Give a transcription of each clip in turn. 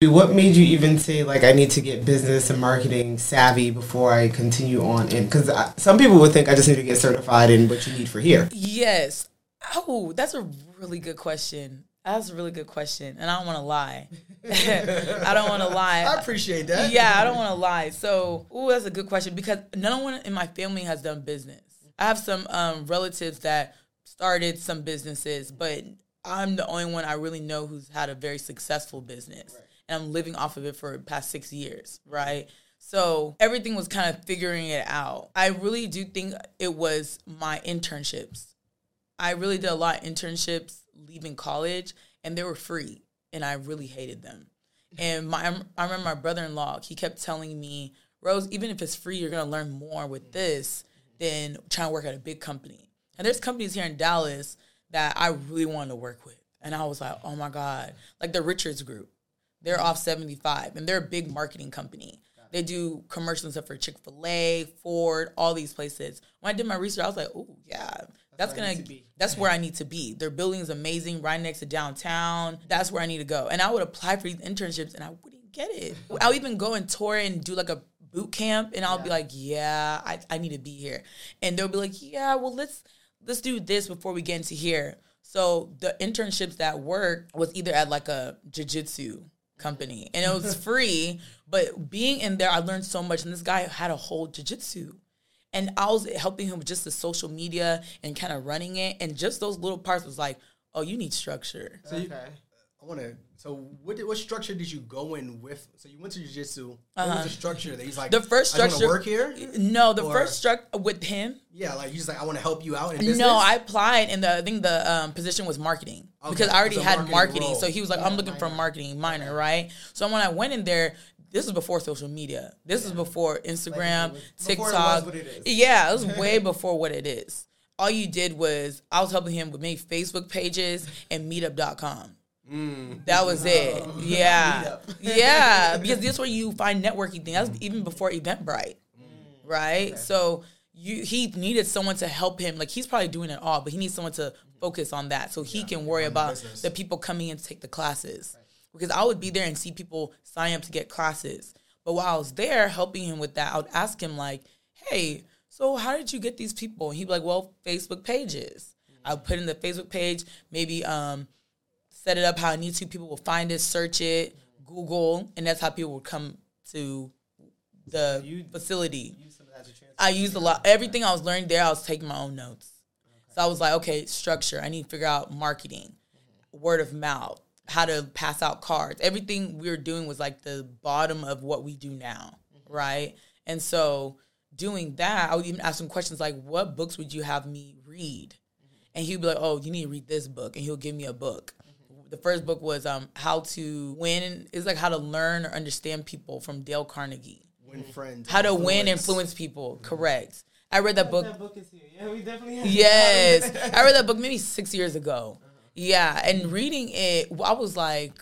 What made you even say like I need to get business and marketing savvy before I continue on? And because some people would think I just need to get certified in what you need for here. Yes. Oh, that's a really good question. That's a really good question, and I don't want to lie. I don't want to lie. I appreciate that. Yeah, I don't want to lie. So, oh, that's a good question because no one in my family has done business. I have some um, relatives that started some businesses, but I'm the only one I really know who's had a very successful business, right. And I'm living off of it for past six years. Right. So everything was kind of figuring it out. I really do think it was my internships. I really did a lot of internships leaving college, and they were free, and I really hated them. And my, I remember my brother-in-law. He kept telling me, Rose, even if it's free, you're gonna learn more with this than trying to work at a big company. And there's companies here in Dallas that I really wanted to work with, and I was like, oh my god, like the Richards Group. They're off 75, and they're a big marketing company. They do commercials stuff for Chick Fil A, Ford, all these places. When I did my research, I was like, oh yeah, that's, gonna be that's where I need to be. Their building is amazing, right next to downtown. That's where I need to go. And I would apply for these internships, and I wouldn't get it. I'll even go and tour and do like a boot camp, and I'll yeah. be like, yeah, I, I need to be here. And they'll be like, yeah, well let's let's do this before we get into here. So the internships that worked was either at like a jiu-jitsu company and it was free, but being in there I learned so much and this guy had a whole jiu-jitsu and I was helping him with just the social media and kind of running it, and just those little parts was like, oh, you need structure. So okay. I want to. So what did, what structure did you go in with? So you went to jiu-jitsu. What uh-huh. was the structure that he's like? The first structure. work here? No, the or, first structure with him. Yeah, like he's like, I want to help you out in business. No, I applied, and the I think the um, position was marketing okay. because I already had marketing. marketing so he was like, yeah, I'm looking minor. for marketing minor, right? So when I went in there, this is before social media. This yeah. is before Instagram, like TikTok. It yeah, it was way before what it is. All you did was I was helping him with make Facebook pages and meetup.com. Mm. That was it. Yeah. yeah. Because this is where you find networking things. That's even before Eventbrite. Mm. Right? Okay. So you he needed someone to help him. Like he's probably doing it all, but he needs someone to focus on that so he yeah. can worry about business. the people coming in to take the classes. Right because I would be there and see people sign up to get classes. But while I was there helping him with that, I would ask him like, "Hey, so how did you get these people?" And he'd be like, "Well, Facebook pages. I would put in the Facebook page, maybe um, set it up how I need to. People will find it, search it, Google, and that's how people would come to the you, facility. I used a lot. Everything I was learning there, I was taking my own notes. Okay. So I was like, okay, structure. I need to figure out marketing, mm-hmm. word of mouth, how to pass out cards. Everything we were doing was like the bottom of what we do now, mm-hmm. right? And so doing that, I would even ask him questions like, "What books would you have me read?" Mm-hmm. And he'd be like, "Oh, you need to read this book," and he'll give me a book. Mm-hmm. The first book was um, "How to Win." It's like how to learn or understand people from Dale Carnegie. Win friends. How to influence. win, influence people. Mm-hmm. Correct. I read that book. That book is here. Yeah, we definitely. Have yes, I read that book maybe six years ago. Yeah, and reading it, I was like,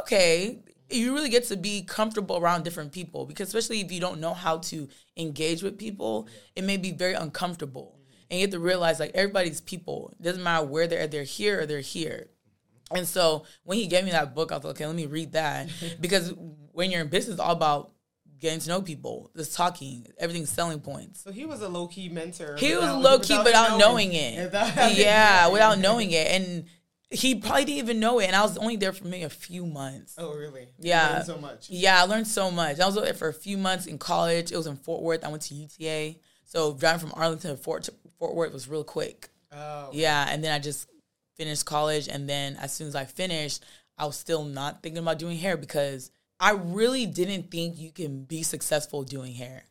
okay, you really get to be comfortable around different people because especially if you don't know how to engage with people, it may be very uncomfortable. And you have to realize like everybody's people. It doesn't matter where they're at, they're here or they're here. And so when he gave me that book, I was like, okay, let me read that. because when you're in business, it's all about getting to know people, just talking, everything's selling points. So he was a low key mentor. He without, was low key without, knowing, knowing it. Without yeah, without knowing it. And he probably didn't even know it, and I was only there for maybe a few months. Oh, really? Yeah, so much. Yeah, I learned so much. I was there for a few months in college. It was in Fort Worth. I went to UTA, so driving from Arlington to Fort Fort Worth was real quick. Oh. Yeah, and then I just finished college, and then as soon as I finished, I was still not thinking about doing hair because I really didn't think you can be successful doing hair.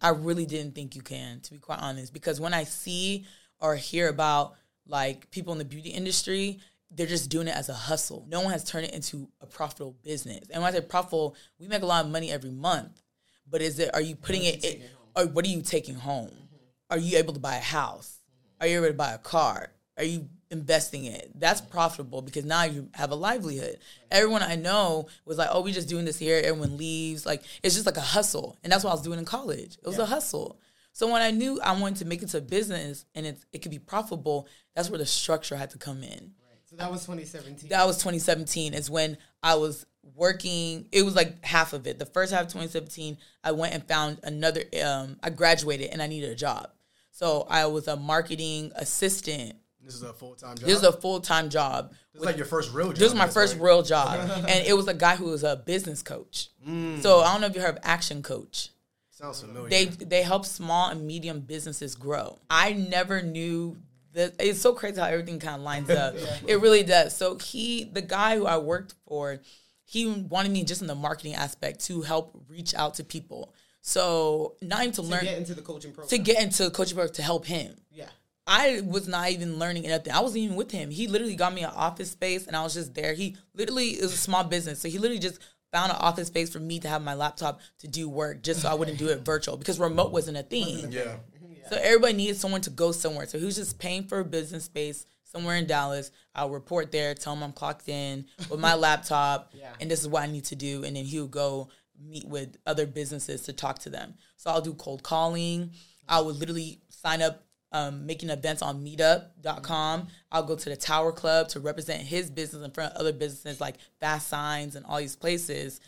I really didn't think you can, to be quite honest, because when I see or hear about like people in the beauty industry, they're just doing it as a hustle. No one has turned it into a profitable business. And when I say profitable, we make a lot of money every month. But is it are you putting it, it or what are you taking home? Mm-hmm. Are you able to buy a house? Mm-hmm. Are you able to buy a car? Are you investing it? That's profitable because now you have a livelihood. Everyone I know was like, "Oh, we just doing this here." Everyone leaves. Like it's just like a hustle, and that's what I was doing in college. It was yeah. a hustle. So when I knew I wanted to make it to a business and it, it could be profitable, that's where the structure had to come in. Right. So that was 2017. That was 2017 is when I was working. It was like half of it. The first half of 2017, I went and found another. Um, I graduated and I needed a job, so I was a marketing assistant. This is a full time job. This is a full time job. This is like your first real job. This was my first real job, and it was a guy who was a business coach. Mm. So I don't know if you heard of Action Coach. Sounds familiar. They they help small and medium businesses grow. I never knew that. It's so crazy how everything kind of lines up. It really does. So he, the guy who I worked for, he wanted me just in the marketing aspect to help reach out to people. So not even to, learn To learn get into the coaching program. to get into coaching program to help him. yeah. I was not even learning anything. I wasn't even with him. He literally got me an office space and I was just there. He literally is a small business. So he literally just found an office space for me to have my laptop to do work just so I wouldn't do it virtual because remote wasn't a thing. yeah. So everybody needed someone to go somewhere. So he was just paying for a business space somewhere in Dallas. I'll report there, tell him I'm clocked in with my laptop, Yeah. and this is what I need to do. And then he'll go meet with other businesses to talk to them. So I'll do cold calling. I would literally sign up, um, making events on meetup.com. I'll go to the Tower Club to represent his business in front of other businesses like Fast Signs and all these places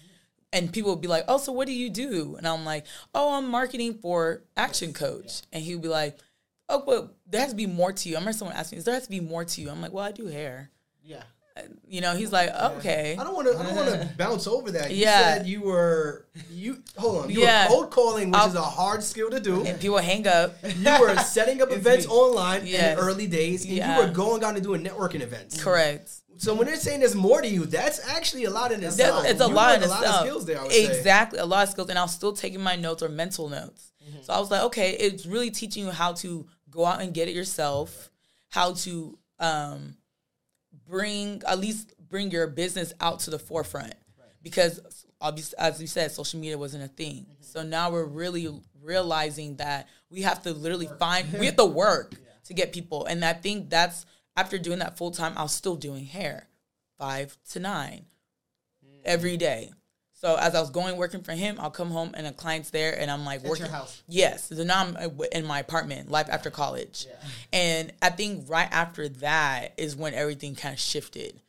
and people would be like, "Oh, so what do you do?" And I'm like, "Oh, I'm marketing for Action Coach." And he would be like, "Oh, but there has to be more to you." I remember someone asked me, "Is there has to be more to you?" I'm like, "Well, I do hair." Yeah. You know, he's like, "Okay." I don't want to. I don't want to bounce over that. You Yeah. said you were. You hold on. You Yeah. were cold calling, which I'll- is a hard skill to do. And people hang up. You were setting up events me. online Yes. in the early days, and Yeah. you were going out and doing networking events. Correct. So when they're saying there's more to you, that's actually a lot in itself. It's a You lot in a lot of skills there. Would say. exactly, a lot of skills, and I was still taking my notes or mental notes. Mm-hmm. So I was like, okay, it's really teaching you how to go out and get it yourself, how to um, bring at least bring your business out to the forefront, because obviously, as you said, social media wasn't a thing. Mm-hmm. So now we're really realizing that we have to literally find we have to work to get people, and I think that's after doing that full time, I was still doing hair, five to nine every day. So as I was going working for him, I'll come home and a client's there, and I'm like At working. your house? Yes. So now I'm uh, in my apartment, life after college, and I think right after that is when everything kind of shifted